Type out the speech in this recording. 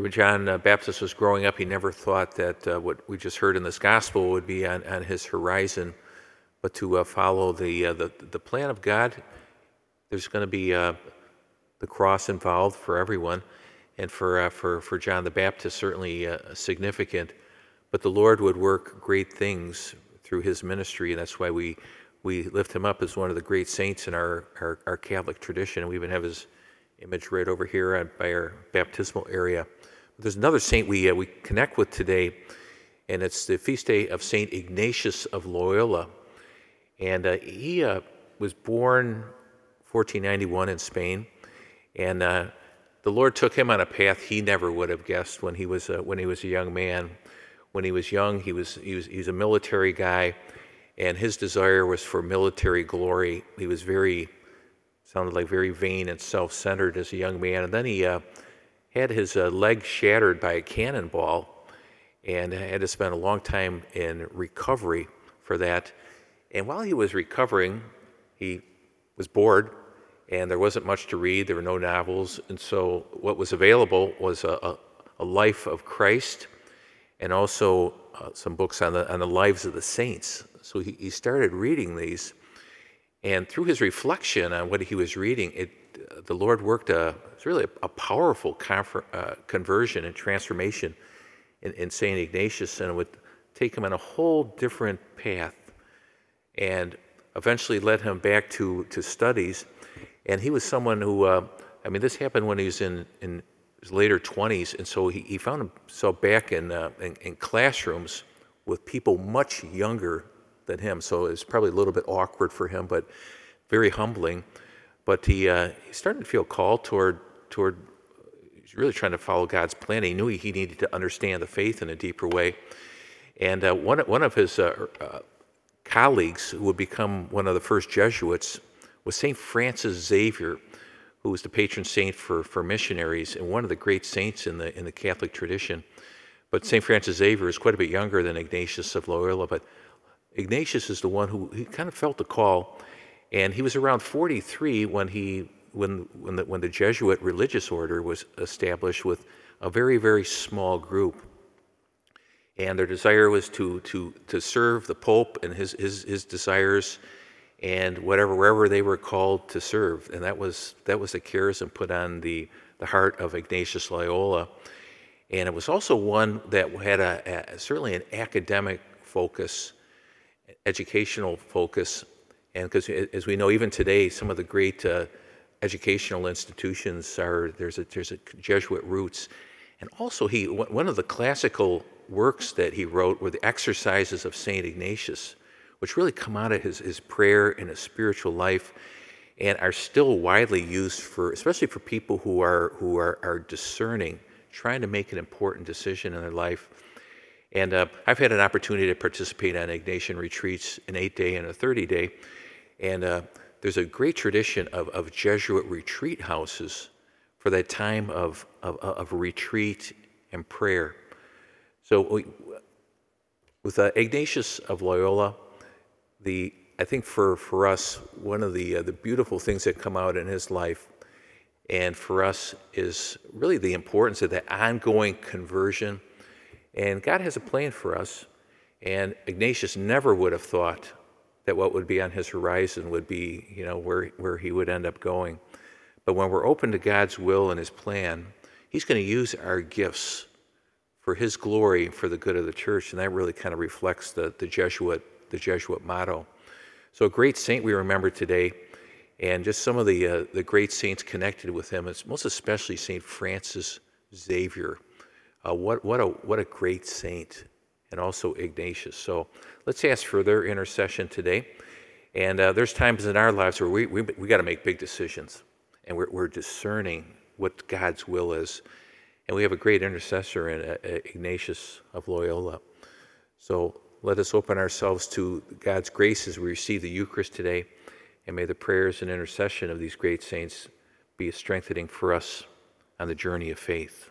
When John uh, Baptist was growing up, he never thought that uh, what we just heard in this gospel would be on, on his horizon, but to uh, follow the, uh, the, the plan of God. There's going to be uh, the cross involved for everyone, and for, uh, for, for John the Baptist, certainly significant. But the Lord would work great things through his ministry, and that's why we, we lift him up as one of the great saints in our, our, our Catholic tradition. and We even have his image right over here by our baptismal area. There's another saint we, uh, we connect with today, and it's the feast day of Saint Ignatius of Loyola. And uh, he uh, was born 1491 in Spain, and uh, the Lord took him on a path he never would have guessed when he was, when he was a young man. When he was young, he was, he was, he was a military guy, and his desire was for military glory. He was very, sounded like very vain and self centered as a young man. And then he uh, had his uh, leg shattered by a cannonball and had to spend a long time in recovery for that. And while he was recovering, he was bored and there wasn't much to read. There were no novels. And so what was available was a, a, a life of Christ and also uh, some books on the, on the lives of the saints. So he, he started reading these. And through his reflection on what he was reading, it, the Lord worked a, it's really a, a powerful confer, uh, conversion and transformation in, in St. Ignatius, and would take him on a whole different path and eventually led him back to, to studies. And he was someone who, uh, I mean, this happened when he was in, in his later 20s, and so he, he found himself back in, uh, in, in classrooms with people much younger than him. So it's probably a little bit awkward for him, but very humbling. But he, uh, he started to feel called toward, toward, really trying to follow God's plan. He knew he needed to understand the faith in a deeper way. And uh, one, one of his uh, uh colleagues, who would become one of the first Jesuits, was St. Francis Xavier, who was the patron saint for, for missionaries and one of the great saints in the, in the Catholic tradition. But St. Francis Xavier is quite a bit younger than Ignatius of Loyola, but Ignatius is the one who he kind of felt the call, and he was around 43 when he when when the, when the Jesuit religious order was established with a very very small group, and their desire was to to to serve the Pope and his his his desires, and whatever wherever they were called to serve, and that was that was the charism put on the the heart of Ignatius Loyola, and it was also one that had a, a certainly an academic focus educational focus. And because, as we know, even today, some of the great uh, educational institutions are there's a there's a Jesuit roots, and also he one of the classical works that he wrote were the exercises of Saint Ignatius, which really come out of his his prayer and his spiritual life, and are still widely used for especially for people who are who are, are discerning, trying to make an important decision in their life. And uh, I've had an opportunity to participate on Ignatian retreats, an eight day and a 30 day. And uh, there's a great tradition of, of Jesuit retreat houses for that time of, of, of retreat and prayer. So we, with uh, Ignatius of Loyola, the I think for, for us, one of the, uh, the beautiful things that come out in his life and for us is really the importance of that ongoing conversion and God has a plan for us. And Ignatius never would have thought that what would be on his horizon would be, you know, where, where he would end up going. But when we're open to God's will and his plan, he's going to use our gifts for his glory, for the good of the church. And that really kind of reflects the, the Jesuit, the Jesuit motto. So a great saint we remember today, and just some of the, uh, the great saints connected with him, it's most especially St. Francis Xavier. Uh, what, what, a, what a great saint, and also Ignatius. So let's ask for their intercession today. And uh, there's times in our lives where we, we, we got to make big decisions, and we're, we're discerning what God's will is. And we have a great intercessor in uh, uh Ignatius of Loyola. So let us open ourselves to God's grace as we receive the Eucharist today. And may the prayers and intercession of these great saints be a strengthening for us on the journey of faith.